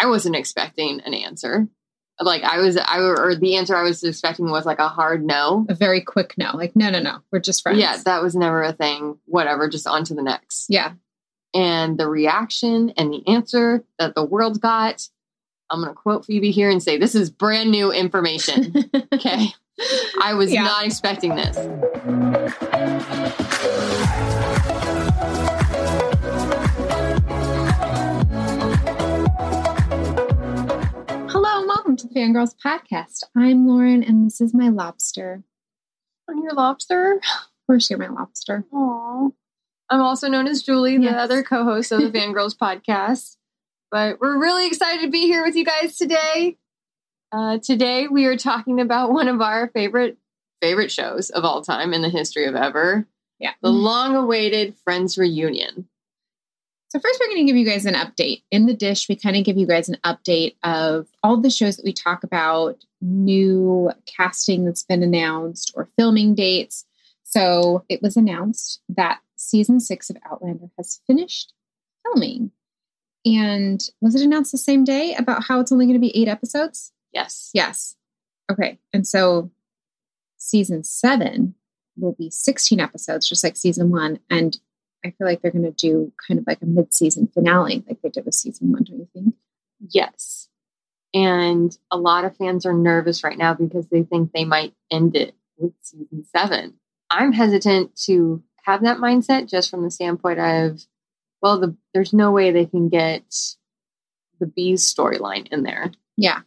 I wasn't expecting an answer. Like I was, I or the answer I was expecting was like a hard no. A very quick no. Like, no, no, no. We're just friends. Yeah, that was never a thing. Whatever, just on to the next. Yeah. And the reaction and the answer that the world got, I'm going to quote Phoebe here and say, this is brand new information. okay. I was Yeah. not expecting this. Fangirls Podcast. I'm Lauren and this is my lobster. On your lobster. Of course, you're my lobster. Aww. I'm also known as Julie, the other co host of the Fangirls podcast. But we're really excited to be here with you guys today. Uh, today we are talking about one of our favorite favorite shows of all time in the history of ever, Yeah. the long-awaited Friends reunion. So, first, we're going to give you guys an update. In the dish, we kind of give you guys an update of all the shows that we talk about, new casting that's been announced, or filming dates. So, it was announced that season six of Outlander has finished filming. And was it announced the same day about how it's only going to be eight episodes? Yes. Yes. Okay. And so, season seven will be 16 episodes, just like season one. And I feel like they're going to do kind of like a mid season finale, like they did with season one, don't you think? Yes. And a lot of fans are nervous right now because they think they might end it with season seven. I'm hesitant to have that mindset just from the standpoint of, well, the, there's no way they can get the bees storyline in there. Yeah.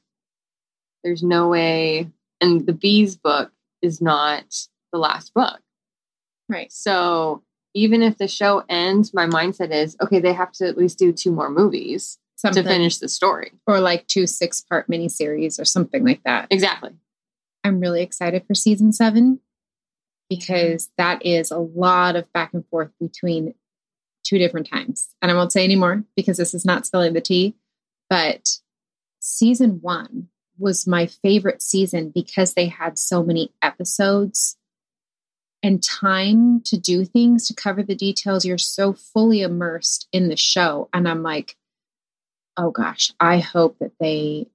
There's no way. And the bees book is not the last book. Right. So even if the show ends, my mindset is okay, they have to at least do two more movies Something. to finish the story. Or like two six part miniseries or something like that. Exactly. I'm really excited for season seven because that is a lot of back and forth between two different times. And I won't say anymore because this is not spilling the tea. But season one was my favorite season because they had so many episodes and time to do things to cover the details. You're so fully immersed in the show. And I'm like, oh gosh, I hope that they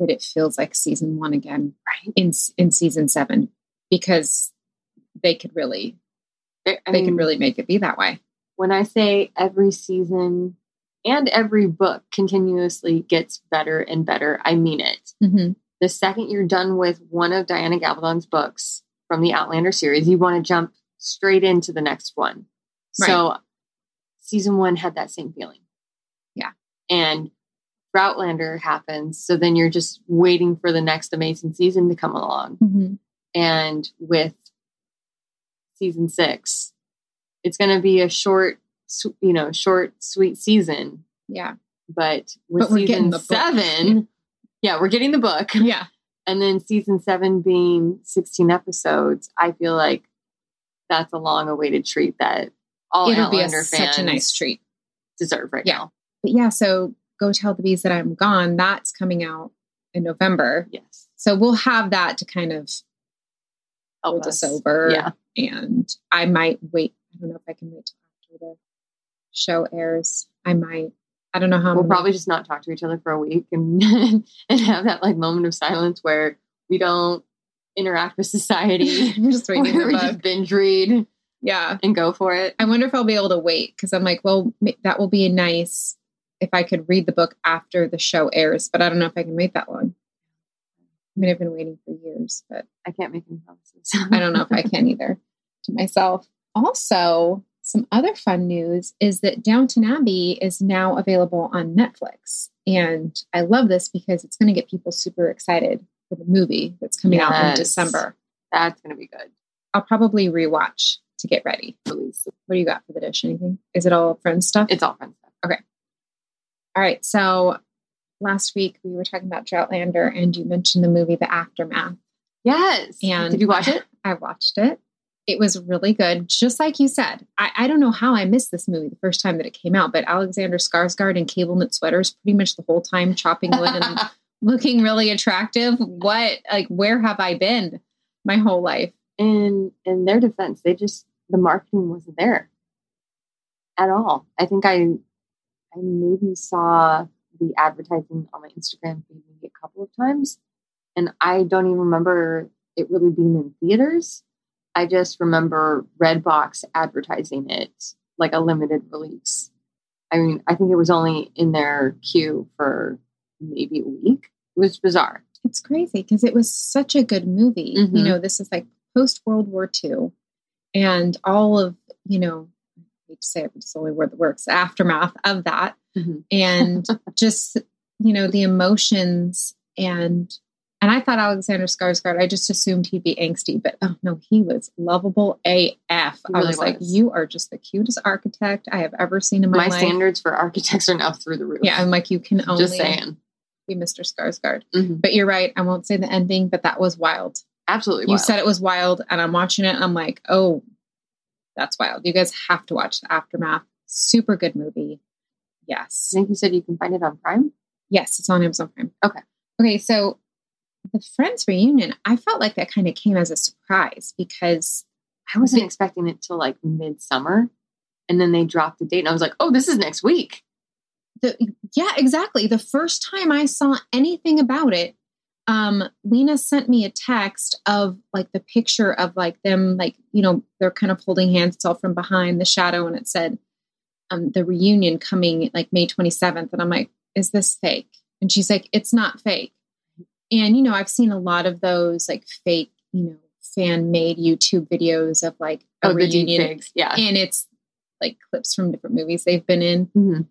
that it feels like season one again Right. in in season seven because they could really They, I they mean, could really make it be that way. when I say every season and every book continuously gets better and better, I mean it. Mm-hmm. The second you're done with one of Diana Gabaldon's books from the Outlander series, you want to jump straight into the next one. So season one had that same feeling. Yeah. And Outlander happens. So then you're just waiting for the next amazing season to come along. Mm-hmm. and with season six it's going to be a short you know short sweet season Yeah, but with But season seven yeah we're getting the book yeah, and then season seven being 16 episodes i feel like that's a long awaited treat that all it'll be a, Outlander such a fans nice treat. deserve right Yeah. now But yeah, so go tell the bees that I'm gone. That's coming out in November, yes so we'll have that to kind of Help hold us us. over. yeah and I might wait. I don't know if I can wait till after the show airs. I might. I don't know how. we'll many- probably just not talk to each other for a week and and have that like moment of silence where we don't interact with society We're just where the we just binge read Yeah. and go for it I wonder if I'll be able to wait because I'm like, well, that will be nice if I could read the book after the show airs, but I don't know if I can wait that long. I mean, I've been waiting for years, but I can't make any promises. I don't know if I can either to myself. Also, some other fun news is that Downton Abbey is now available on Netflix. And I love this because it's going to get people super excited for the movie that's coming out in December. That's going to be good. I'll probably rewatch to get ready. Release. What do you got for the dish? Anything? Is it all friend stuff? It's all friends. stuff. Okay. All right. So last week we were talking about Droughtlander and you mentioned the movie The Aftermath. Yes. And did you watch it? I watched it. It was really good. Just like you said, I, I don't know how I missed this movie the first time that it came out, but Alexander Skarsgård in cable knit sweaters pretty much the whole time chopping wood and looking really attractive. What, like, where have I been my whole life? in in their defense, they just the marketing wasn't there at all. I think I I maybe saw the advertising on my Instagram feed maybe a couple of times, and I don't even remember it really being in theaters. I just remember Redbox advertising it like a limited release. I mean, I think it was only in their queue for maybe a week. It was bizarre. It's crazy because it was such a good movie. You Mhm. know, this is like post World War II, and all of, you know, I hate to say it, but it's the only word that works, aftermath of that. Mhm. and just you know the emotions and and I thought Alexander Skarsgård I just assumed he'd be angsty but oh no he was lovable AF I really was like you are just the cutest architect I have ever seen in my, My life My standards for architects are now through the roof. yeah I'm like you can only just saying. be Mr. Skarsgård Mhm. but you're right I won't say the ending but that was wild Absolutely. you wild. said it was wild and I'm watching it and I'm like oh that's wild you guys have to watch the aftermath super good movie yes I think you said you can find it on Prime. Yes, it's on Amazon Prime. Okay. Okay, so the Friends reunion, I felt like that kind of came as a surprise because I wasn't expecting it till like midsummer, and then they dropped the date, and I was like, "Oh, this is next week." the yeah, exactly. The first time I saw anything about it, um, Lena sent me a text of like the picture of like them, like, you know, they're kind of holding hands, it's all from behind the shadow, and it said um the reunion coming like May 27th. And I'm like, is this fake? And she's like, it's not fake. And you know, I've seen a lot of those like fake, you know, fan made YouTube videos of like a Oh, reunion. Yeah. And it's like clips from different movies they've been in. Mhm.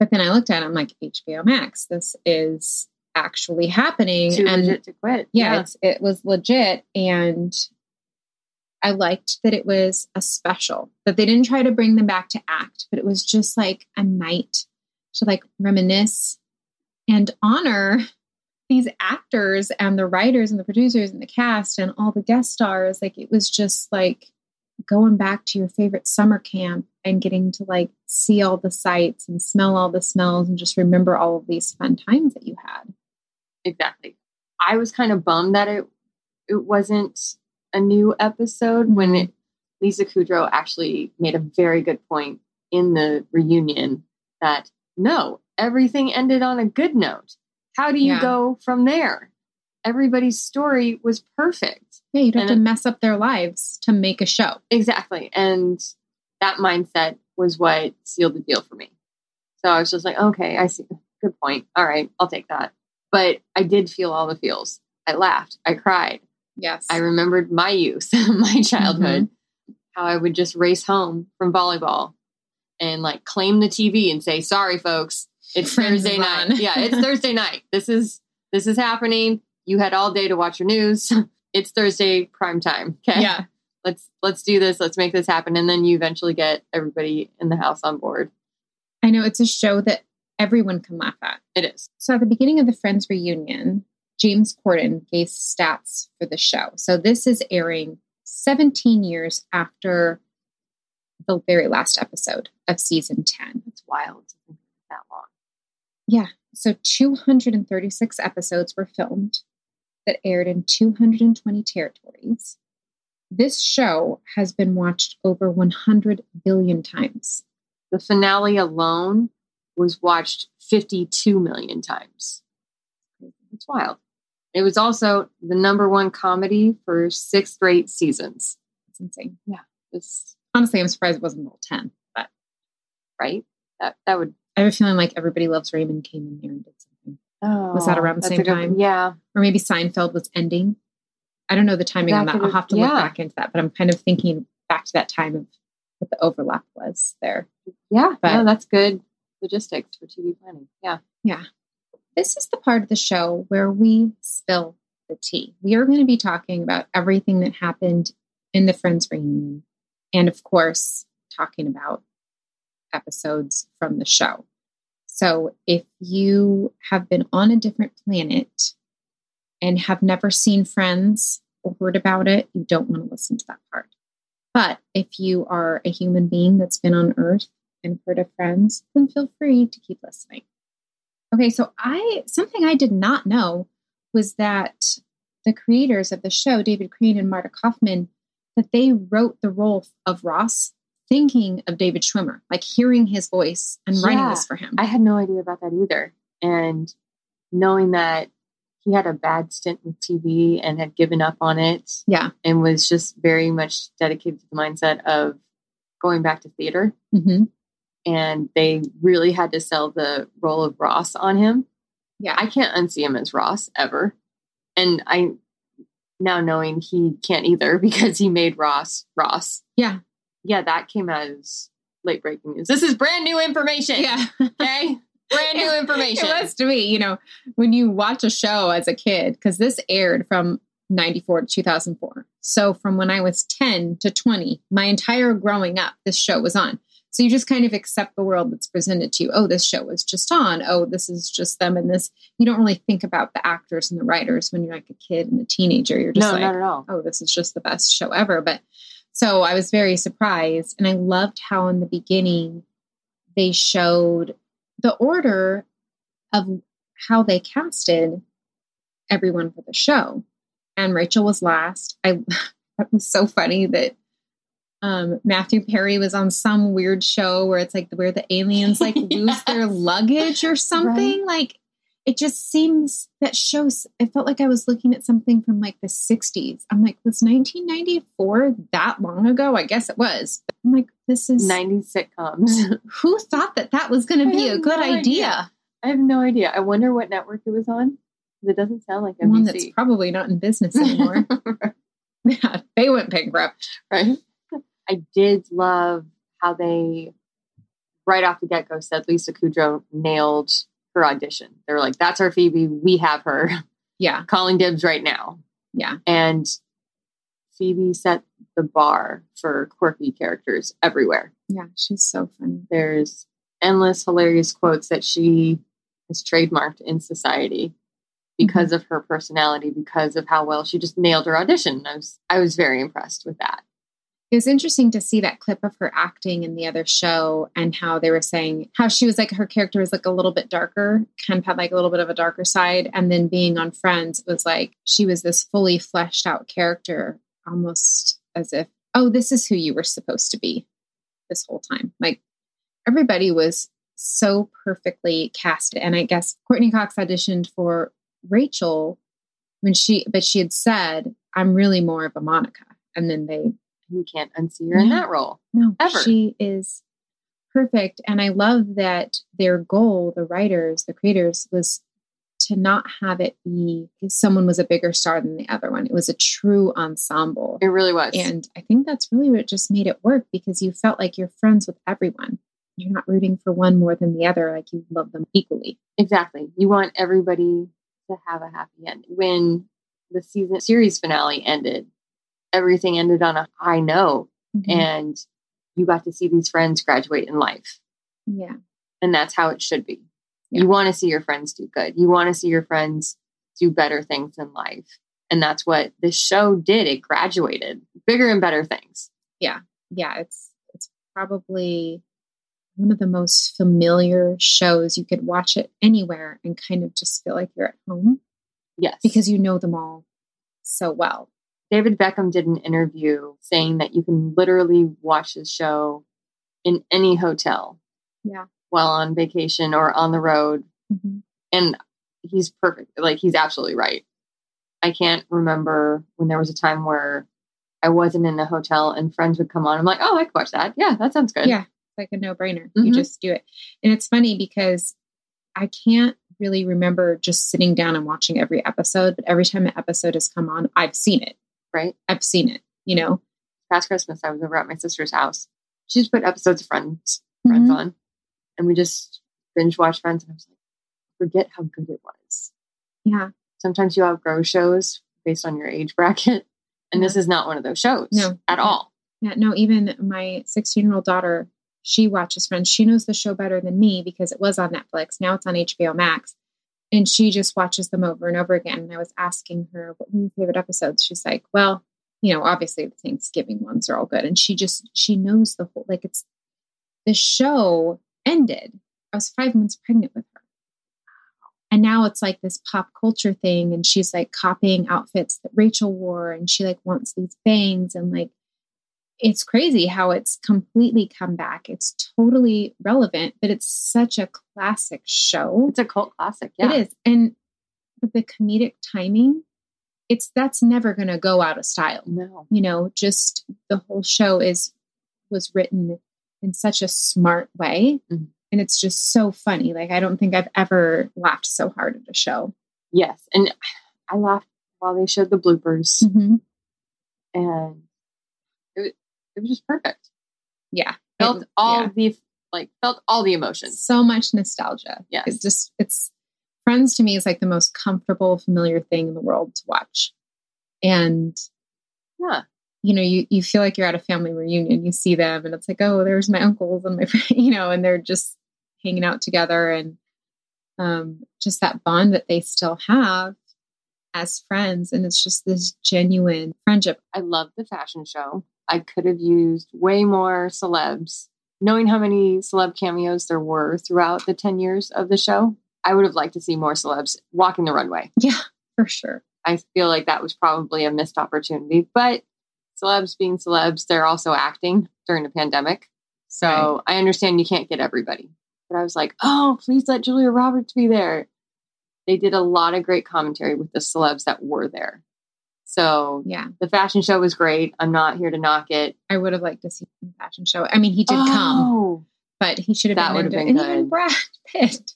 But then I looked at it, I'm like, HBO Max, this is actually happening. Too and legit to quit. yeah, It's, it was legit. And I liked that it was a special, that they didn't try to bring them back to act, but it was just like a night to like reminisce and honor these actors and the writers and the producers and the cast and all the guest stars. Like it was just like going back to your favorite summer camp and getting to like see all the sights and smell all the smells and just remember all of these fun times that you had. exactly. I was kind of bummed that it it wasn't a new episode when mm-hmm. it, Lisa Kudrow actually made a very good point in the reunion that no, everything ended on a good note. How do you Yeah. go from there? Everybody's story was perfect. Yeah, you don't have to mess up their lives to make a show. Exactly. And that mindset was what sealed the deal for me. So I was just like, okay, I see. Good point. All right, I'll take that. But I did feel all the feels. I laughed. I cried. Yes. I remembered my youth, my childhood, mm-hmm. how I would just race home from volleyball and like claim the TV and say, sorry, folks, it's Friends Thursday night. yeah, it's Thursday night. This is this is happening. You had all day to watch your news. It's Thursday prime time. Okay yeah. let's let's do this let's make this happen and then you eventually get everybody in the house on board I know it's a show that everyone can laugh at. it is So at the beginning of the Friends reunion, James Corden gave stats for the show. So this is airing 17 years after the very last episode of season 10. it's wild to think that long Yeah. So 236 episodes were filmed that aired in 220 territories. This show has been watched over 100 billion times. the finale alone was watched 52 million times it's wild it was also the number one comedy for six straight seasons It's insane. Yeah. It's Honestly, I'm surprised it wasn't all 10, but right that that would I have a feeling like Everybody Loves Raymond came in there and did something. Oh, Was that oh, around the same good- time? Yeah. Or maybe Seinfeld was ending. I don't know the timing That on that. I'll have to look back into that, but I'm kind of thinking back to that time of what the overlap was there. Yeah. But- no, that's good logistics for TV planning. Yeah. Yeah. This is the part of the show where we spill the tea. We are going to be talking about everything that happened in the Friends reunion. And of course, talking about episodes from the show. So if you have been on a different planet and have never seen Friends or heard about it, you don't want to listen to that part. But if you are a human being that's been on Earth and heard of Friends, then feel free to keep listening. Okay, so I something I did not know was that the creators of the show, David Crane and Marta Kauffman, that they wrote the role of Ross thinking of David Schwimmer, like hearing his voice and writing this for him. I had no idea about that either. And knowing that he had a bad stint with TV and had given up on it yeah. and was just very much dedicated to the mindset of going back to theater. hmm And they really had to sell the role of Ross on him. Yeah. I can't unsee him as Ross ever. And I now knowing he can't either because he made Ross Ross. Yeah. Yeah, that came as late breaking news. This is brand new information. Yeah. Okay. Brand new information. It was to me, you know, when you watch a show as a kid, because this aired from 94 to 2004. So from when I was 10 to 20, my entire growing up, this show was on. So you just kind of accept the world that's presented to you. Oh, this show was just on. Oh, this is just them and this. You don't really think about the actors and the writers when you're like a kid and a teenager. You're just no, like, not at all. oh, this is just the best show ever. But so I was very surprised. And I loved how in the beginning they showed the order of how they casted everyone for the show. And Rachel was last. I that was so funny that um, Matthew Perry was on some weird show where it's like where the aliens like lose their luggage or something. Like it just seems that shows. I felt like I was looking at something from like the '60s. I'm like, was 1994 that long ago? I guess it was. But I'm like, this is 90s sitcoms. who thought that that was going to be a good no idea? idea. I have no idea. I wonder what network it was on. It doesn't sound like One that's NBC. probably not in business anymore. yeah, they went bankrupt. right? I did love how they, right off the get go, said Lisa Kudrow nailed her audition. They were like, "That's our Phoebe. We have her. Yeah, Calling dibs right now." yeah, And Phoebe set the bar for quirky characters everywhere. yeah. She's so funny. There's endless hilarious quotes that she has trademarked in society because mm-hmm. of her personality, because of how well she just nailed her audition. I was I was very impressed with that. It was interesting to see that clip of her acting in the other show and how they were saying how she was like her character was like a little bit darker, kind of had like a little bit of a darker side. And then being on Friends, it was like she was this fully fleshed out character, almost as if, oh, this is who you were supposed to be this whole time. Like everybody was so perfectly cast. And I guess Courteney Cox auditioned for Rachel when she, but she had said, I'm really more of a Monica. And then they You can't unsee her in that role. no, Ever. she is perfect. And I love that their goal, the writers, the creators, was to not have it be someone was a bigger star than the other one. It was a true ensemble. It really was. And I think that's really what just made it work because you felt like you're friends with everyone. You're not rooting for one more than the other, like you love them equally. Exactly. You want everybody to have a happy end. When the season series finale ended, everything ended on a high note Mm-hmm. and you got to see these friends graduate in life. yeah. And that's how it should be. Yeah. You want to see your friends do good. You want to see your friends do better things in life. And that's what this show did. It graduated bigger and better things. yeah Yeah. it's it's probably one of the most familiar shows you could watch it anywhere and kind of just feel like you're at home Yes. because you know them all so well David Beckham did an interview saying that you can literally watch his show in any hotel yeah while on vacation or on the road. Mhm. And he's perfect. Like, he's absolutely right. I can't remember when there was a time where I wasn't in a hotel and friends would come on. I'm like, oh, I could watch that. Yeah, that sounds good. yeah it's like a no brainer. Mhm. You just do it. And it's funny because I can't really remember just sitting down and watching every episode, but every time an episode has come on, I've seen it. Right. I've seen it, you know? Past Christmas, I was over at my sister's house. She just put episodes of Friends Friends Mhm. on, and we just binge watched Friends. And I was like, forget how good it was. Yeah. Sometimes you outgrow shows based on your age bracket, and this is not one of those shows. No. at all. Yeah. No, even my 16 year old daughter, she watches Friends. She knows the show better than me because it was on Netflix. Now it's on HBO Max. And she just watches them over and over again. And I was asking her, what were your favorite episodes? She's like, well, you know, obviously the Thanksgiving ones are all good. And she just, she knows the whole, like it's, the show ended. I was five months pregnant with her. And now it's like this pop culture thing. And she's like copying outfits that Rachel wore. And she like wants these bangs. And like, it's crazy how it's completely come back. It's totally relevant, but it's such a classic show. It's a cult classic. Yeah, It is. And the comedic timing, it's that's never going to go out of style. No, You know, just the whole show is was written in such a smart way. Mhm. And it's just so funny. Like I don't think I've ever laughed so hard at a show. yes, and I laughed while they showed the bloopers, Mm-hmm. and it was just perfect. Yeah. Felt It- all yeah. the like felt all the emotions. so much nostalgia. Yeah. It's just it's Friends to me is like the most comfortable, familiar thing in the world to watch. And Yeah, you know, you you feel like you're at a family reunion. You see them and it's like, oh, there's my uncles and my friend, you know, and they're just hanging out together and um just that bond that they still have as friends. And it's just this genuine friendship. I love the fashion show. I could have used way more celebs. Knowing how many celeb cameos there were throughout the 10 years of the show, I would have liked to see more celebs walking the runway. Yeah, for sure. I feel like that was probably a missed opportunity, but celebs being celebs, they're also acting during the pandemic. So I understand you can't get everybody. But I was like, oh, please let Julia Roberts be there. They did a lot of great commentary with the celebs that were there. So Yeah. the fashion show was great. I'm not here to knock it. I would have liked to see the fashion show. I mean, he did come, Oh, but he should have That would have been. And even. Brad Pitt.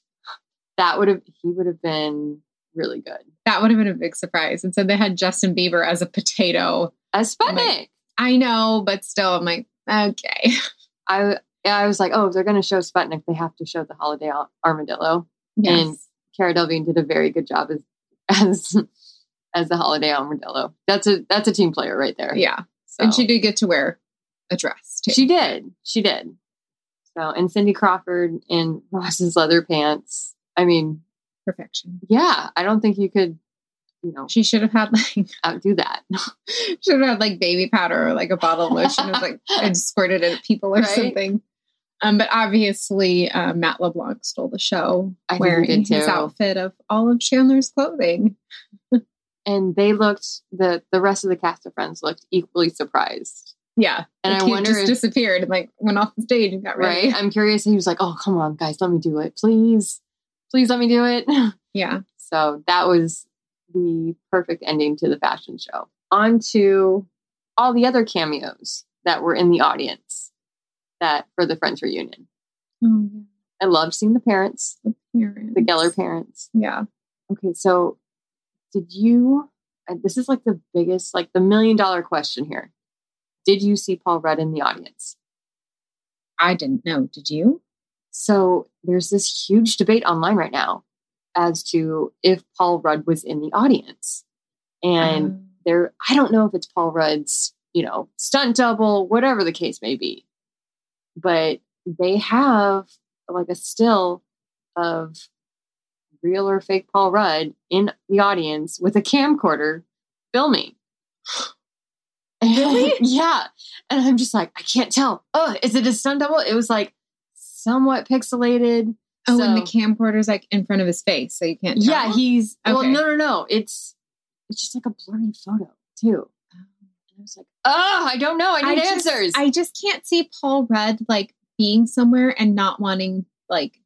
That would have he would have been really good That would have been a big surprise. And so they had Justin Bieber as a potato. as Sputnik. I know, but still, I'm like, okay. I I was like, oh, if they're going to show Sputnik, they have to show the Holiday Armadillo. Yes. Cara Delevingne did a very good job as as as the Holiday Armadillo. That's a that's a team player right there. yeah. So, And she did get to wear a dress too. she did she did. So and Cindy Crawford in Ross's leather pants. I mean, Perfection. yeah, I don't think you could, you know, She should have had like outdo that. should have had like baby powder or like a bottle of lotion and like and squirted it at people or Right. something. Um, but obviously, uh, Matt LeBlanc stole the show I wearing his outfit of all of Chandler's clothing. And they looked the the rest of the cast of Friends looked equally surprised. Yeah, And Like, I he wonder just if- disappeared and like went off the stage and got ready. Right? I'm curious. He was like, "Oh, come on, guys, let me do it, please, please let me do it." Yeah, So that was the perfect ending to the fashion show. On to all the other cameos that were in the audience that for the Friends reunion. oh, yeah. I love seeing the parents, The parents. the Geller parents. Yeah. Okay, so did you? This is like the biggest, like the million dollar question here. Did you see Paul Rudd in the audience? I didn't know. Did you? So there's this huge debate online right now as to if Paul Rudd was in the audience. And Um, there, I don't know if it's Paul Rudd's, you know, stunt double, whatever the case may be. But they have like a still of real or fake Paul Rudd in the audience with a camcorder filming. Really? yeah. And I'm just like, I can't tell. Oh, is it a stunt double? It was like somewhat pixelated. oh, and the So- camcorder's like in front of his face, so you can't. Tell. yeah, he's well, no, no, no. It's it's just like a blurry photo too. Oh. And I was like, oh, I don't know. I need just- answers. I just can't see Paul Rudd like being somewhere and not wanting like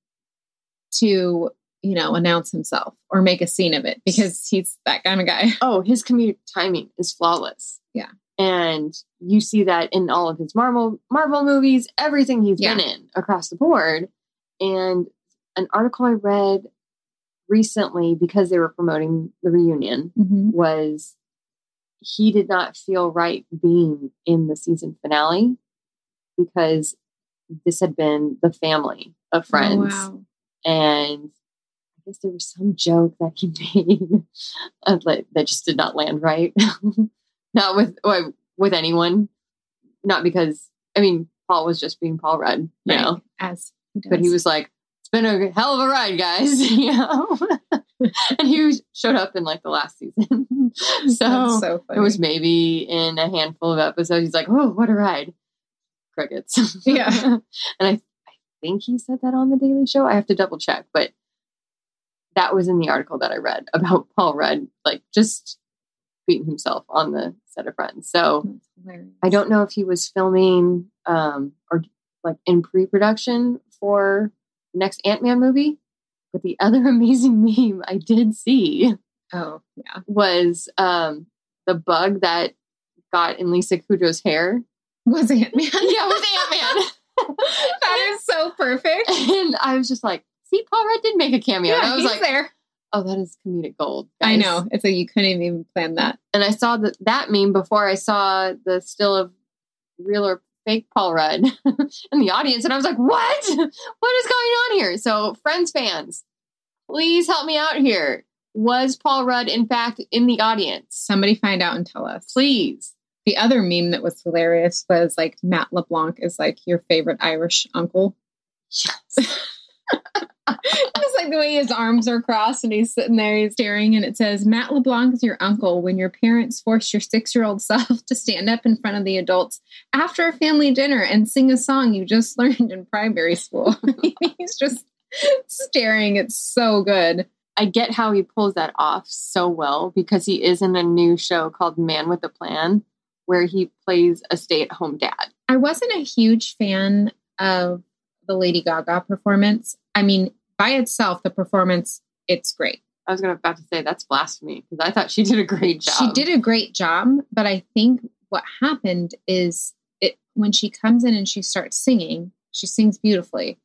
to, you know, announce himself or make a scene of it because he's that kind of guy. oh, his comedic timing is flawless. Yeah. And you see that in all of his Marvel Marvel movies, everything he's Yeah. been in across the board. And an article I read recently because they were promoting the reunion Mhm. was he did not feel right being in the season finale because this had been the family of friends. Oh, wow. And guess there was some joke that he made that just did not land right. not with with anyone. Not because I mean Paul was just being Paul Rudd, you Right. know. As he does. But he was like, "It's been a hell of a ride, guys," you know. and he was- showed up in like the last season, so, so it was maybe in a handful of episodes. He's like, "Oh, what a ride!" Crickets. Yeah. and I, I think he said that on the Daily Show. I have to double check, but that was in the article that I read about Paul Rudd, like just beating himself on the set of Friends. So I don't know if he was filming um, or like in pre-production for the next Ant-Man movie. But the other amazing meme I did see Oh, yeah. was um, the bug that got in Lisa Kudrow's hair. Was Ant Man? Yeah, with Ant-Man. that is so perfect. and I was just like, see, Paul Rudd did make a cameo. and I was he's like, there. oh, that is comedic gold. I know. It's like you couldn't even plan that. And I saw the, that meme before I saw the still of real or fake Paul Rudd in the audience. And I was like, what? What is going on here? So, Friends fans, please help me out here. Was Paul Rudd, in fact, in the audience? Somebody find out and tell us. Please. The other meme that was hilarious was like Matt LeBlanc is like your favorite Irish uncle. It's like the way his arms are crossed and he's sitting there, he's staring, and it says, Matt LeBlanc is your uncle when your parents forced your six year old self to stand up in front of the adults after a family dinner and sing a song you just learned in primary school. he's just staring. It's so good. I get how he pulls that off so well because he is in a new show called Man with a Plan where he plays a stay at home dad. I wasn't a huge fan of the Lady Gaga performance. I mean, by itself, the performance, it's great. I was gonna about to say that's blasphemy because I thought she did a great job. She did a great job, but I think what happened is it when she comes in and she starts singing, she sings beautifully.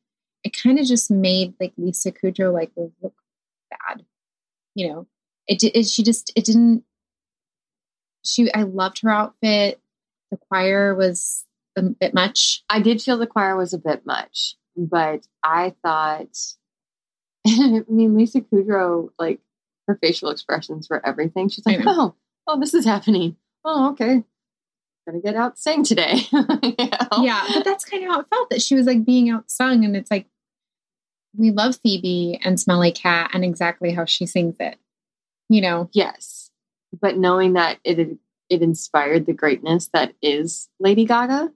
It kind of just made like Lisa Kudrow like look bad, you know. It, it she just it didn't. She I loved her outfit. The choir was a bit much. I did feel the choir was a bit much, but I thought, I mean, Lisa Kudrow, like her facial expressions for everything. She's like, oh, oh, this is happening. Oh, okay. Gonna get out sing today. You know? Yeah, but that's kind of how it felt that she was like being outsung, and it's like we love Phoebe and Smelly Cat and exactly how she sings it. You know, Yes. But knowing that it it inspired the greatness that is Lady Gaga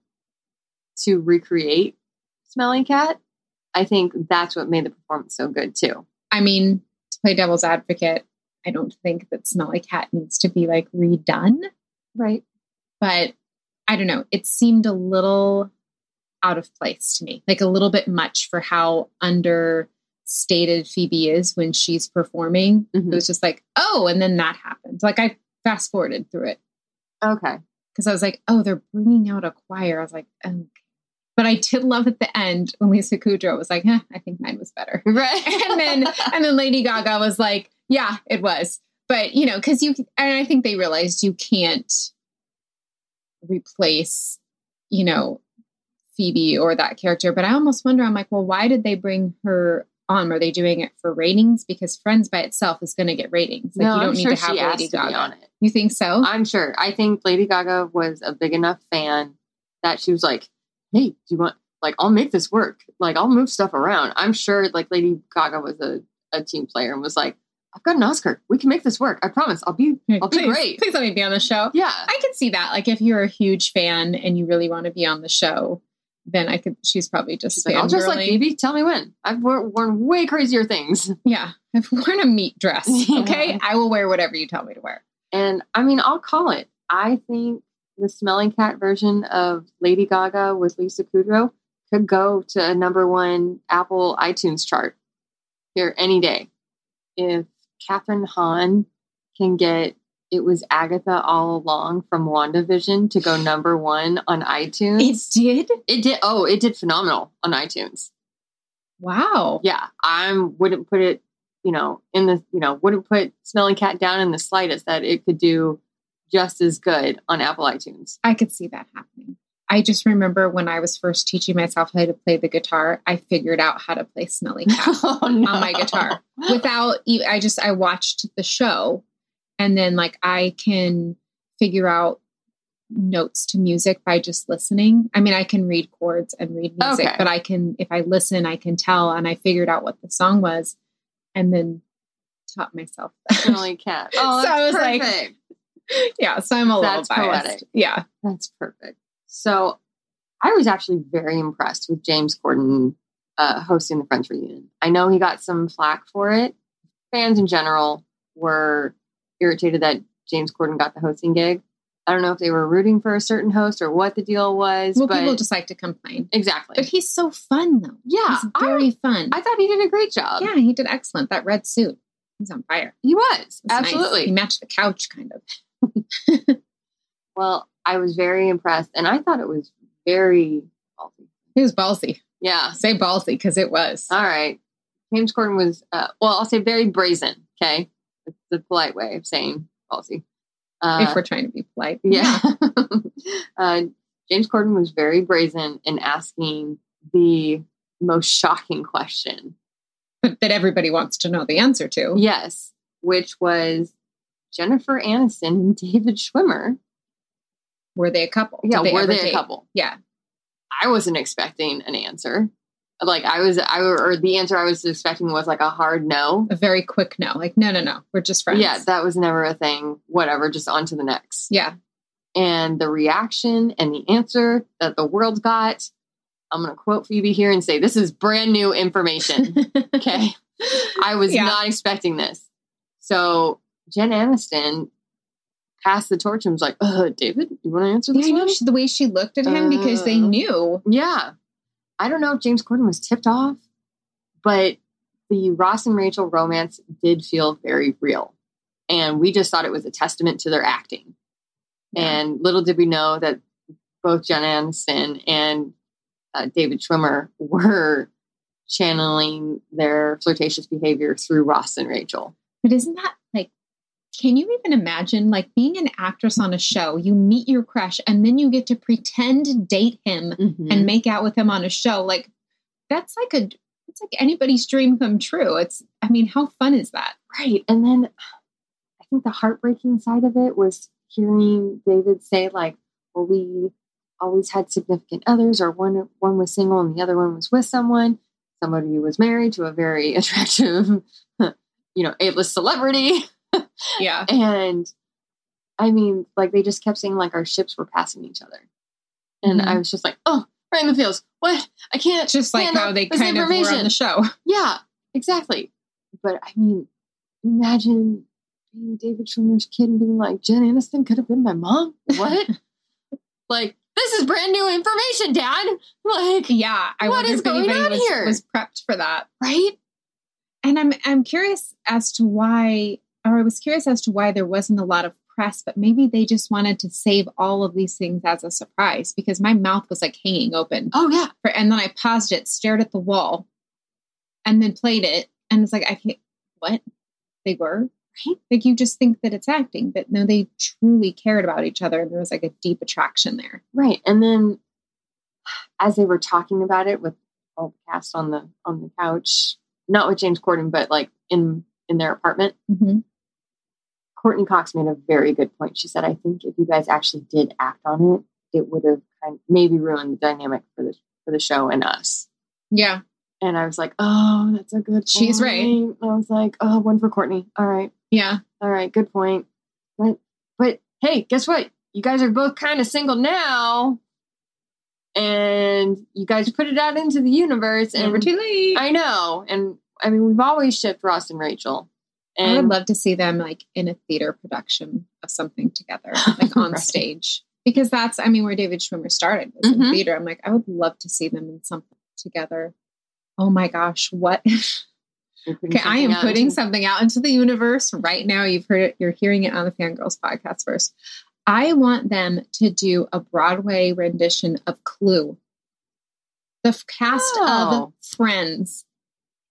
to recreate Smelly Cat, I think that's what made the performance so good too. I mean, to play devil's advocate, I don't think that Smelly Cat needs to be like redone, Right. but I don't know. It seemed a little out of place to me, like a little bit much for how understated Phoebe is when she's performing. Mhm. It was just like, oh, and then that happened. Like I fast forwarded through it Okay. because I was like, oh, they're bringing out a choir. I was like, okay. But I did love at the end when Lisa Kudrow was like, eh, I think mine was better. Right. and then and then Lady Gaga was like, yeah, it was. But you know, because you and I think they realized you can't replace, you know, Phoebe or that character. But I almost wonder, I'm like, well, why did they bring her on? Are they doing it for ratings? Because Friends by itself is going to get ratings. Like no, you don't I'm need sure to have Lady Gaga. on it. You think so? I'm sure. I think Lady Gaga was a big enough fan that she was like, "Hey, do you want like I'll make this work. Like I'll move stuff around." I'm sure like Lady Gaga was a, a team player and was like, "I've got an Oscar. We can make this work. I promise. I'll be I'll be great." Please let me be on the show. Yeah. I could see that. Like if you're a huge fan and you really want to be on the show, then I could. She's probably just She's like, I'll just like. Phoebe. Tell me when. I've wor- worn way crazier things. Yeah, I've worn a meat dress. Yeah. Okay, I will wear whatever you tell me to wear. And I mean, I'll call it. I think the Smelling Cat version of Lady Gaga with Lisa Kudrow could go to a number one Apple iTunes chart here any day. If Kathryn Hahn can get it was Agatha all along from WandaVision to go number one on iTunes. It did? It did. Oh, it did phenomenal on iTunes. Wow. Yeah, I wouldn't put it, you know, in the, you know, wouldn't put Smelling Cat down in the slightest that it could do just as good on Apple iTunes. I could see that happening. I just remember when I was first teaching myself how to play the guitar, I figured out how to play Smelly Cat oh, no. on my guitar without, I just, I watched the show and then like I can figure out notes to music by just listening. I mean, I can read chords and read music, Okay. but I can, if I listen, I can tell. And I figured out what the song was and then taught myself that. Smelling Cat. Oh, So that's I was like- perfect. yeah. So I'm a That's little biased. poetic. Yeah. That's perfect. So I was actually very impressed with James Corden uh, hosting the Friends reunion. I know he got some flack for it. Fans in general were irritated that James Corden got the hosting gig. I don't know if they were rooting for a certain host or what the deal was, Well, but people just like to complain. exactly. But he's so fun though. yeah, He's very fun. I, I thought he did a great job. yeah, he did excellent. That red suit. He's on fire. he was was nice. absolutely. He matched the couch kind of. Well, I was very impressed, and I thought it was very ballsy. He was ballsy. Yeah. Say ballsy because it was. All right. James Corden was, uh, well, I'll say very brazen. Okay. That's the polite way of saying ballsy. Uh, if we're trying to be polite. yeah. uh, James Corden was very brazen in asking the most shocking question. But that everybody wants to know the answer to. Yes. Which was Jennifer Aniston and David Schwimmer. Were they a couple? Yeah. were ever they a couple? Yeah. I wasn't expecting an answer. Like I was, I or the answer I was expecting was like a hard no. A very quick no. Like, no, no, no. We're just friends. Yeah, that was never a thing. Whatever, just on to the next. yeah. And the reaction and the answer that the world got, I'm going to quote Phoebe here and say, This is brand new information. Okay. I was Yeah. not expecting this. So Jen Aniston passed the torch and was like, uh, David, you want to answer Yeah, this I know one? she, the way she looked at him because they Uh, knew. Yeah. I don't know if James Corden was tipped off, but the Ross and Rachel romance did feel very real. And we just thought it was a testament to their acting. And little did we know that both Jen Aniston and uh, David Schwimmer were channeling their flirtatious behavior through Ross and Rachel. But isn't that can you even imagine like being an actress on a show? You meet your crush and then you get to pretend date him and mm-hmm. make out with him on a show. Like, that's like a, it's like anybody's dream come true. It's, I mean, how fun is that? Right. And then I think the heartbreaking side of it was hearing David say, like, well, we always had significant others, or one one was single and the other one was with someone. Somebody was married to a very attractive, you know, A-list celebrity. Yeah. And I mean, like they just kept saying like our ships were passing each other. And Mhm. I was just like, oh, right in the fields. What? I can't Just like how they kind of were on the show. Yeah, exactly. But I mean, imagine being David Schwimmer's kid and being like, Jen Aniston could have been my mom. What? like, this is brand new information, Dad. Like, Yeah. I What is going on was, here? was prepped for that. right? And I'm I'm curious as to why, or I was curious as to why there wasn't a lot of press, but maybe they just wanted to save all of these things as a surprise because my mouth was like hanging open. Oh yeah, For, and then I paused it, stared at the wall, and then played it, and was like, I can't. What they were, right? Like you just think that it's acting, but no, they truly cared about each other, and there was like a deep attraction there. right. And then as they were talking about it with all the cast on the on the couch, not with James Corden, but like in in their apartment, Mm-hmm. Courteney Cox made a very good point. She said, "I think if you guys actually did act on it, it would have kind maybe ruined the dynamic for the for the show and us." Yeah, And I was like, "Oh, that's a good." She's right. point." I was like, "Oh, one for Courteney. All right, yeah. all right, good point." But but hey, guess what? You guys are both kind of single now, and you guys put it out into the universe. And Never too late. I know, and I mean, we've always shipped Ross and Rachel. I And would love to see them like in a theater production of something together, like on Right. stage. Because that's, I mean, where David Schwimmer started was in Mhm. theater. I'm like, I would love to see them in something together. Oh my gosh, what if You're putting Okay, I am putting into- something out into the universe right now. You've heard it, you're hearing it on the Fangirls podcast first. I want them to do a Broadway rendition of Clue, the cast Oh. of Friends,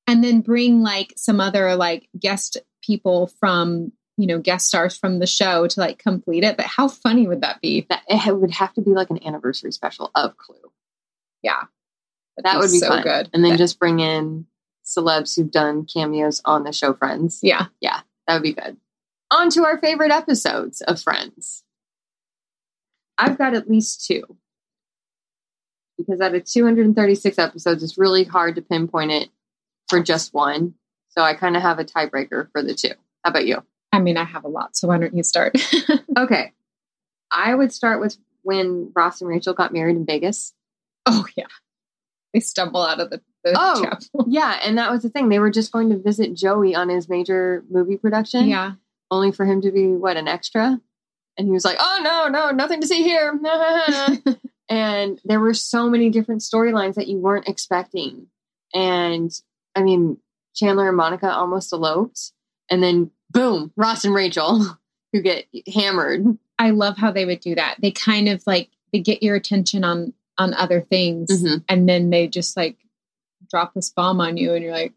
and then bring like some other like guest people from, you know, guest stars from the show to like complete it. But how funny would that be? that it would have to be like an anniversary special of Clue. Yeah. That would be so fun. good. And then That- just bring in celebs who've done cameos on the show Friends. Yeah yeah. That would be good. On to our favorite episodes of Friends. I've got at least two. Because out of 236 episodes, it's really hard to pinpoint it for just one. So I kind of have a tiebreaker for the two. How about you? I mean, I have a lot, so why don't you start? Okay. I would start with when Ross and Rachel got married in Vegas. oh yeah. They stumble out of the, the Oh. chapel. Yeah, and that was the thing. They were just going to visit Joey on his major movie production. Yeah. only for him to be what an extra and he was like oh no no nothing to see here and there were so many different storylines that you weren't expecting and i mean chandler and monica almost eloped and then boom ross and rachel who get hammered I love how they would do that. They kind of like they get your attention on on other things Mhm. and then they just like drop this bomb on you and you're like,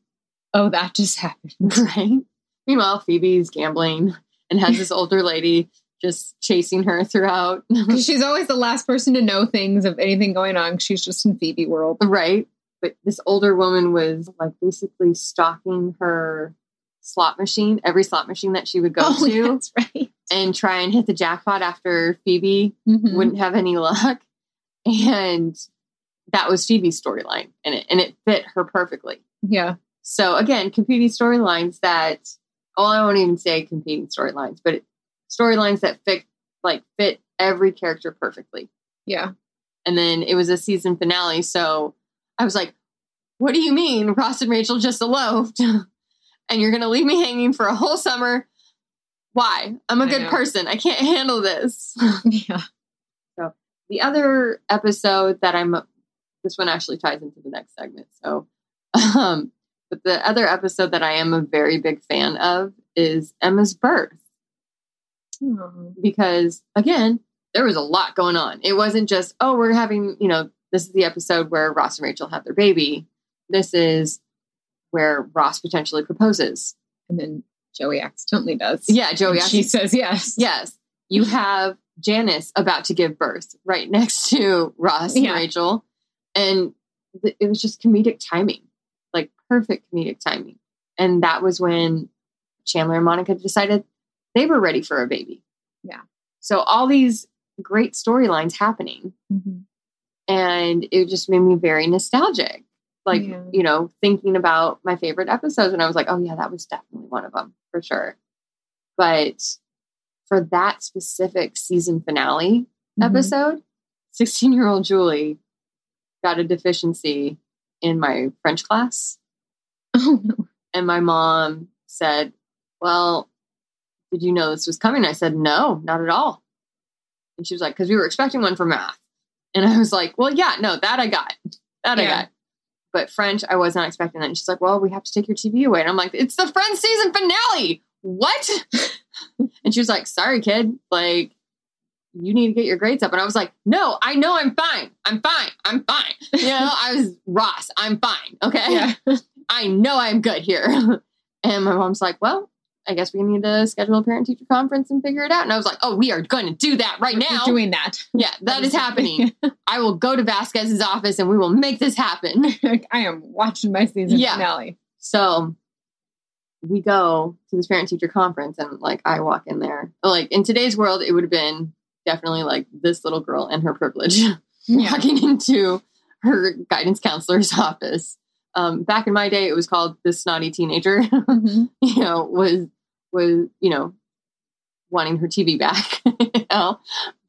"Oh, that just happened." right meanwhile phoebe's gambling and has this older lady just chasing her throughout she's always the last person to know things of anything going on. She's just in Phoebe world. Right. But this older woman was like basically stalking her slot machine, every slot machine that she would go oh, to, that's right. and try and hit the jackpot after Phoebe Mhm. wouldn't have any luck. And that was Phoebe's storyline in it. And it fit her perfectly. Yeah. So again, competing storylines that well, I won't even say competing storylines, but storylines that fit like fit every character perfectly Yeah. and then it was a season finale. So I was like, "What do you mean, Ross and Rachel just eloped, and you're going to leave me hanging for a whole summer? Why? I'm a I good know. person. I can't handle this." Yeah. So the other episode that I'm this one actually ties into the next segment. So, um, but the other episode that I am a very big fan of is Emma's birth. Aw. because again, there was a lot going on. It wasn't just, oh, we're having, you know, this is the episode where Ross and Rachel have their baby. This is where Ross potentially proposes. And then Joey accidentally does. Yeah, Joey she says yes. Yes. You have Janice about to give birth right next to Ross Yeah. and Rachel. And th- it was just comedic timing, like perfect comedic timing. And that was when Chandler and Monica decided they were ready for a baby. Yeah. So all these great storylines happening. Mhm. And it just made me very nostalgic. Like, Yeah. you know, thinking about my favorite episodes. And I was like, oh, yeah, that was definitely one of them for sure. But for that specific season finale Mhm. episode, 16 year old Julie got a deficiency in my French class. Oh no. And my mom said, Well, did you know this was coming? I said, No, not at all. And she was like, Because we were expecting one for math. And I was like, Well, yeah, no, that I got. That I got. But French, I was not expecting that. And she's like, Well, we have to take your TV away. And I'm like, It's the Friends season finale. What? and she was like, Sorry, kid. Like, you need to get your grades up. And I was like, No, I know I'm fine. I'm fine. I'm fine. You know, I was Ross. I'm fine. Okay. Yeah. I know I'm good here. and my mom's like, well, I guess we need to schedule a parent teacher conference and figure it out. And I was like, oh, we are going to do that right We're now. doing that. yeah, that is happening. I will go to Vasquez's office and we will make this happen. I am watching my season Yeah. finale. So we go to this parent teacher conference and like I walk in there. Like in today's world, it would have been definitely like this little girl and her privilege Yeah. walking into her guidance counselor's office. Um, back in my day, it was called the snotty teenager. Mhm. you know, was was you know wanting her TV back, you know,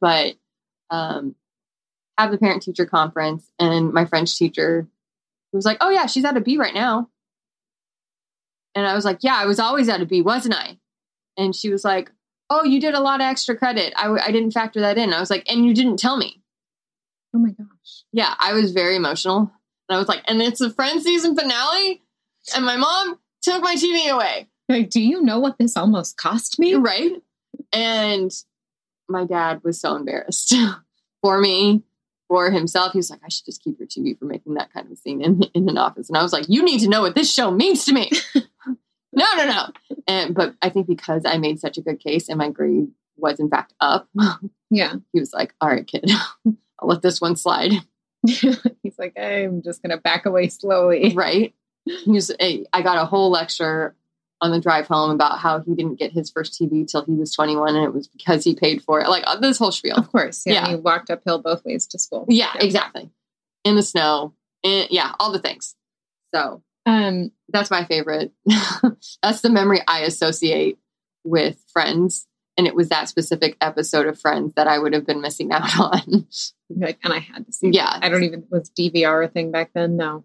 but um, have the parent teacher conference, and my French teacher was like, "Oh yeah, she's at a B right now," and I was like, "Yeah, I was always at a B, wasn't I?" And she was like, "Oh, you did a lot of extra credit. I w- I didn't factor that in." I was like, "And you didn't tell me." Oh my gosh. Yeah, I was very emotional. And I was like, and it's the Friends season finale? And my mom took my TV away. Like, do you know what this almost cost me? Right. And my dad was so embarrassed for me, for himself. He was like, I should just keep your TV for making that kind of scene in, in an office. And I was like, you need to know what this show means to me. no, no, no. And but I think because I made such a good case and my grade was in fact up, Yeah. he was like, All right, kid, I'll let this one slide. He's like, I'm just going to back away slowly. Right. He was I got a whole lecture on the drive home about how he didn't get his first TV till he was 21 and it was because he paid for it. Like uh, this whole spiel. Of course. Yeah. Yeah. He walked uphill both ways to school. Yeah, exactly. In the snow. In, yeah, all the things. So Um, that's my favorite. that's the memory I associate with Friends. And it was that specific episode of Friends that I would have been missing out on. like, and I had to see. Yeah. that. I don't even was DVR a thing back then. No,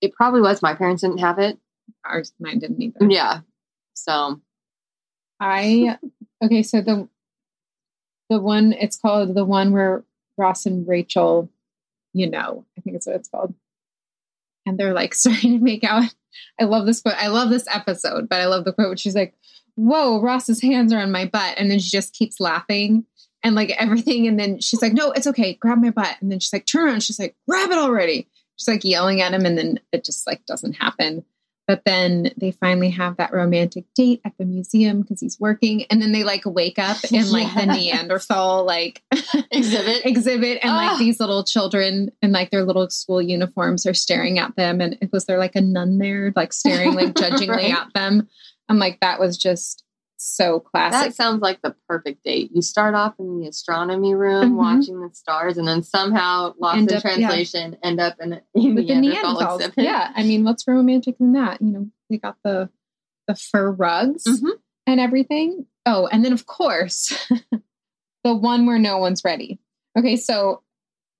it probably was. My parents didn't have it. ours mine didn't either. Yeah. So I okay. So the the one it's called the one where Ross and Rachel, you know, I think it's what it's called, and they're like starting to make out. I love this quote. I love this episode, but I love the quote. She's like, "Whoa, Ross's hands are on my butt," and then she just keeps laughing and like everything. And then she's like, "No, it's okay. Grab my butt." And then she's like, "Turn around." She's like, "Grab it already." She's like yelling at him, and then it just like doesn't happen. But then they finally have that romantic date at the museum because he's working, and then they like wake up in like the Neanderthal like exhibit. exhibit, and like Ah. these little children in like their little school uniforms are staring at them, and was there like a nun there like staring like judgingly Right. at them. I'm like that was just so classic. That sounds like the perfect date. You start off in the astronomy room Mhm. watching the stars, and then somehow, lost End in up- yeah. translation, end up in, in the the Neanderthal Neanderthals. exhibit. Yeah, I mean, what's romantic in that? You know, they got the the fur rugs Mhm. and everything. Oh, and then of course, the one where no one's ready. Okay, so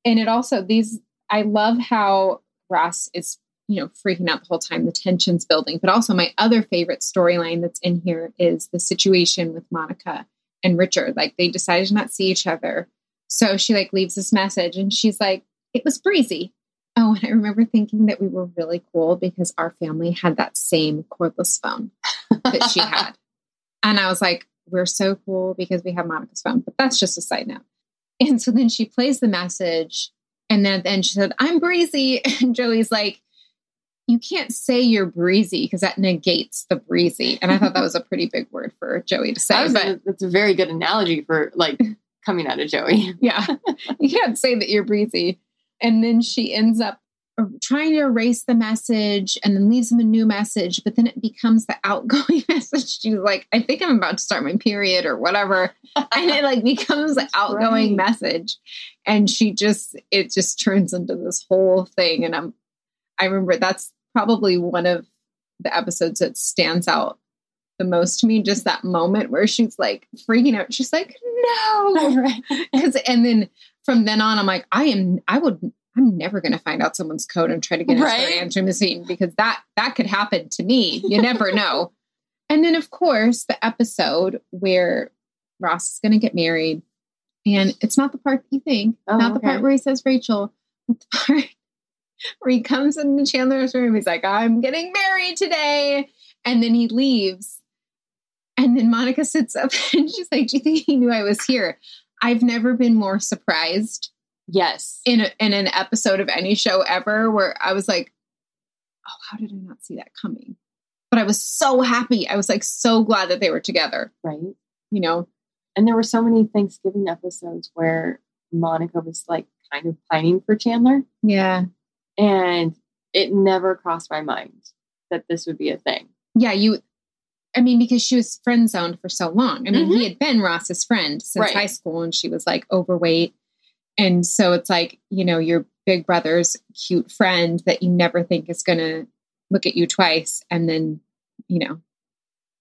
and it also these I love how Ross is you know freaking out the whole time. The tension's building, but also my other favorite storyline that's in here is the situation with Monica and Richard. Like they decided to not see each other, so she like leaves this message, and she's like, "It was breezy." Oh, and I remember thinking that we were really cool because our family had that same cordless phone that she had. And I was like, we're so cool because we have Monica's phone. But that's just a side note. And so then she plays the message. And then, then she said, I'm breezy. And Joey's like, you can't say you're breezy because that negates the breezy. And I thought that was a pretty big word for Joey to say. But that's a very good analogy for like coming out of Joey. yeah, you can't say that you're breezy. And then she ends up uh, trying to erase the message and then leaves him a new message, but then it becomes the outgoing message. She's like, I think I'm about to start my period or whatever. And it like becomes the outgoing Right. message. And she just, it just turns into this whole thing. And I'm, I remember that's probably one of the episodes that stands out the most to me. Just that moment where she's like freaking out. She's like, no. Because and then from then on, I'm like, I am, I would, I'm never going to find out someone's code and try to get into Right. answering machine because that that could happen to me. You never know. And then, of course, the episode where Ross is going to get married, and it's not the part that you think, Oh, not the part where he says Rachel, but the part where he comes into Chandler's room. He's like, I'm getting married today. And then he leaves. And then Monica sits up and she's like, Do you think he knew I was here? I've never been more surprised Yes. in, a, in an episode of any show ever where I was like, Oh, how did I not see that coming? But I was so happy. I was like so glad that they were together, Right. you know? And there were so many Thanksgiving episodes where Monica was like kind of pining for Chandler. Yeah. And it never crossed my mind that this would be a thing. Yeah. You, I mean, because she was friend zoned for so long. I mean, he mm-hmm. had been Ross's friend since Right. high school and she was like overweight. And so it's like, you know, your big brother's cute friend that you never think is going to look at you twice. And then, you know,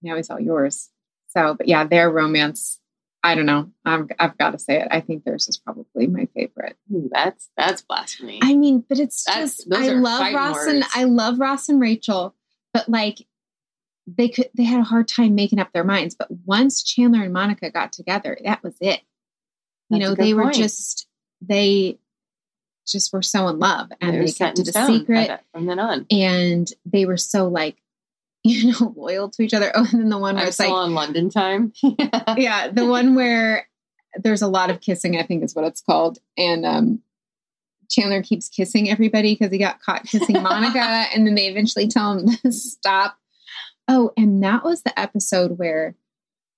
now he's all yours. So, but yeah, their romance, I don't know. I've, I've got to say it. I think theirs is probably my favorite. Ooh, that's that's blasphemy. I mean, but it's That's- just I love Ross and. I love Ross and Rachel, but like they could they had a hard time making up their minds. But once Chandler and Monica got together, that was it. You That's know, they were point. just they just were so in love and they set kept it a secret from then on. and they were so like you know, loyal to each other. Oh, and then the one where I'm it's like, on London time. yeah, the one where there's a lot of kissing, I think is what it's called. And um, Chandler keeps kissing everybody because he got caught kissing Monica. and then they eventually tell him to stop. Oh, and that was the episode where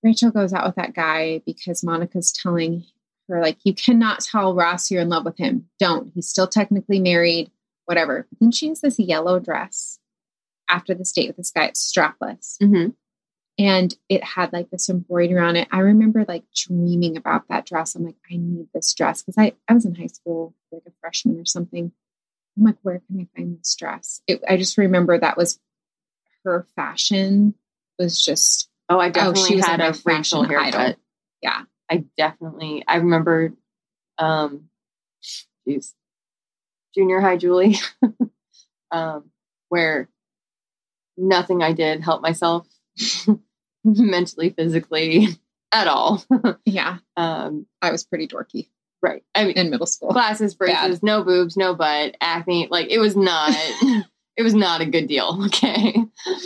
Rachel goes out with that guy because Monica's telling her, like, you cannot tell Ross you're in love with him. Don't. He's still technically married, whatever. But then she has this yellow dress after this date with this guy. It's strapless hmm and it had like this embroidery on it. I remember like dreaming about that dress. I'm like, I need this dress because I, I was in high school, like a freshman or something. I'm like, where can I find this dress? It, I just remember that was her fashion was just, Oh, I definitely she had a Rachel fashion idol. haircut. yeah. I definitely I remember um geez, junior high Julie. um where nothing I did helped myself mentally, physically at all. Yeah. um I was pretty dorky right. I mean in middle school. glasses, braces, Bad. no boobs, no butt, acne. Like it was not it was not a good deal. Okay.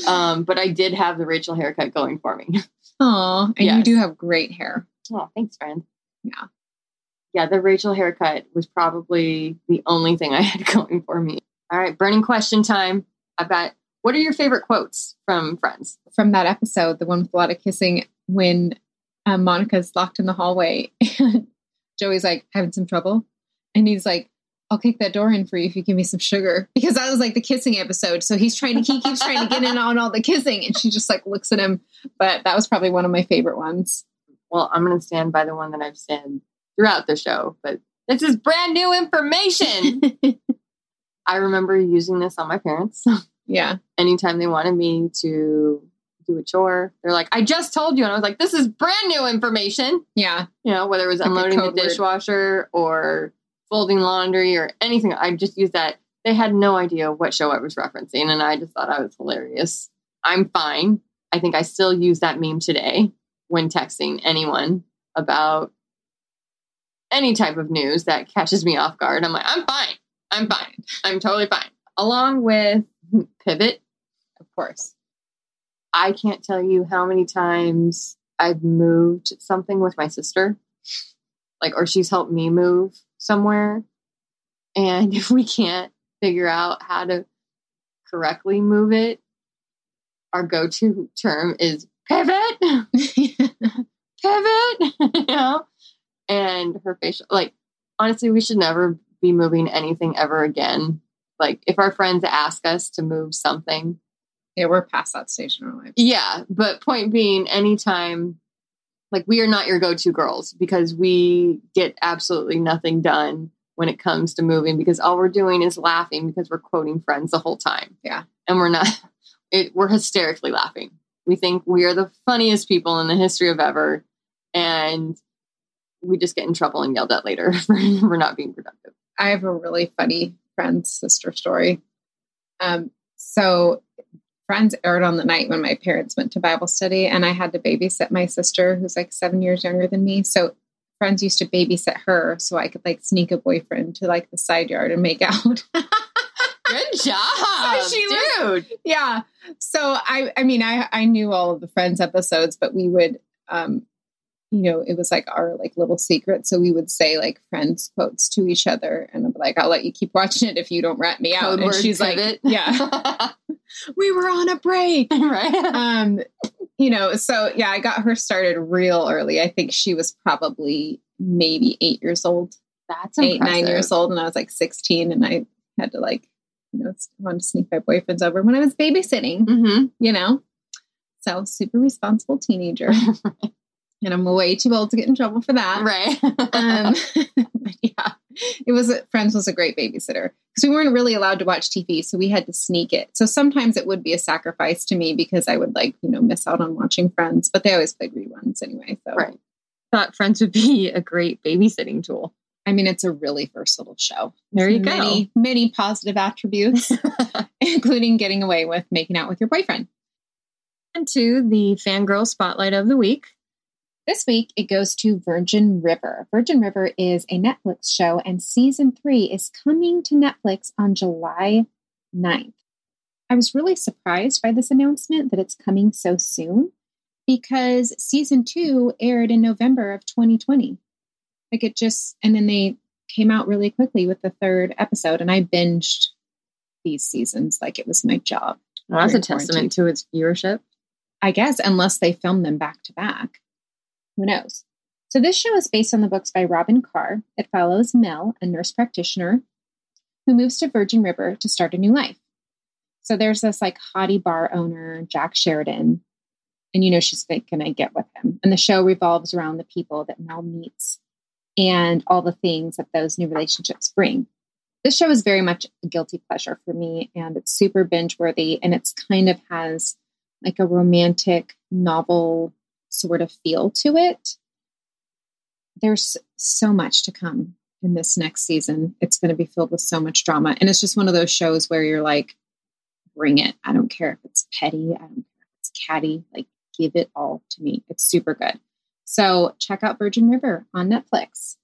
Um, but I did have the Rachel haircut going for me. Oh, and you do have great hair. Oh, thanks, friend. Yeah. Yeah, the Rachel haircut was probably the only thing I had going for me. All right, burning question time. I've got what are your favorite quotes from Friends? From that episode, the one with a lot of kissing, when um, Monica's locked in the hallway and Joey's like having some trouble. And he's like, I'll kick that door in for you if you give me some sugar. Because that was like the kissing episode. So he's trying to, he keeps trying to get in on all the kissing. And she just like looks at him. But that was probably one of my favorite ones. Well, I'm going to stand by the one that I've said throughout the show, but this is brand new information. I remember using this on my parents. Yeah. Anytime they wanted me to do a chore, they're like, I just told you. And I was like, this is brand new information. Yeah. you know, whether it was Like unloading the dishwasher or folding laundry or anything. I just used that. They had no idea what show I was referencing, and I just thought I was hilarious. I'm fine. I think I still use that meme today when texting anyone about any type of news that catches me off guard. I'm like, I'm fine. I'm fine. I'm totally fine. Along with pivot, Of course. I can't tell you how many times I've moved something with my sister, like, or she's helped me move somewhere. And if we can't figure out how to correctly move it, our go to term is pivot, pivot, you know? And her facial, like, honestly, we should never be moving anything ever again. Like, if our friends ask us to move something, yeah, we're past that stage in our life. yeah, but point being, anytime, like we are not your go-to girls because we get absolutely nothing done when it comes to moving because all we're doing is laughing because we're quoting friends the whole time. Yeah. and we're not. It, we're hysterically laughing. We think we are the funniest people in the history of ever, and we just get in trouble and yelled at later for, for not being productive. I have a really funny friend's sister story. Um, so Friends aired on the night when my parents went to Bible study, and I had to babysit my sister, who's like seven years younger than me. So Friends used to babysit her, so I could like sneak a boyfriend to like the side yard and make out. Good job, So she was- dude. yeah. So I, I mean, I, I knew all of the Friends episodes, but we would, um, you know, it was like our like little secret. So we would say like Friends quotes to each other, and I'm like, I'll let you keep watching it if you don't rat me out. Code and she's like, Yeah, we were on a break. right. Um, you know, so yeah, I got her started real early. I think she was probably maybe eight years old, That's eight nine years old, and I was like sixteen, and I had to like, you know, want to sneak my boyfriends over when I was babysitting Mm-hmm. you know? So super responsible teenager. and I'm way too old to get in trouble for that. Right. Um, yeah, it was Friends was a great babysitter because we weren't really allowed to watch TV, so we had to sneak it. So sometimes it would be a sacrifice to me because I would like you know miss out on watching Friends, but they always played reruns anyway. So right. Thought Friends would be a great babysitting tool. I mean, it's a really versatile show. There you go. Many many positive attributes, including getting away with making out with your boyfriend. And to the fangirl spotlight of the week. This week, it goes to Virgin River. Virgin River is a Netflix show, and season three is coming to Netflix on July 9th. I was really surprised by this announcement that it's coming so soon because season two aired in November of 2020. Like it just, and then they came out really quickly with the third episode, and I binged these seasons like it was my job. Well, that's a testament to its viewership. I guess, unless they filmed them back to back. Who knows? So, this show is based on the books by Robyn Carr. It follows Mel, a nurse practitioner, who moves to Virgin River to start a new life. So, there's this like haughty bar owner, Jack Sheridan, and you know she's like, going to get with him. And the show revolves around the people that Mel meets and all the things that those new relationships bring. This show is very much a guilty pleasure for me, and it's super binge worthy, and it's kind of has like a romantic novel sort of feel to it. There's so much to come in this next season. It's going to be filled with so much drama. And it's just one of those shows where you're like, bring it. I don't care if it's petty. I don't care if it's catty. Like, give it all to me. It's super good. So check out Virgin River on Netflix.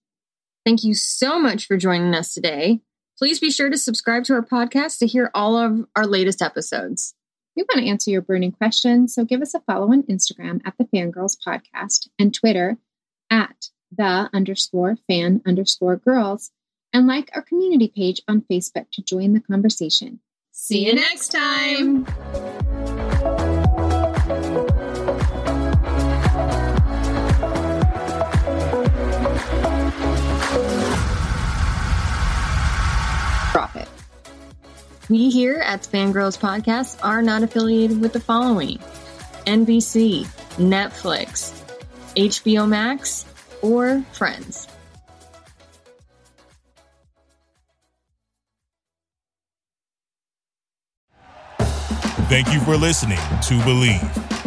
Thank you so much for joining us today. Please be sure to subscribe to our podcast to hear all of our latest episodes. We want to answer your burning questions, so give us a follow on Instagram at the Fangirls Podcast and Twitter at the underscore fan underscore girls, and like our community page on Facebook to join the conversation. See you next time. We here at Fangirls Podcast are not affiliated with the following NBC, Netflix, HBO Max, or Friends. Thank you for listening to Bleav.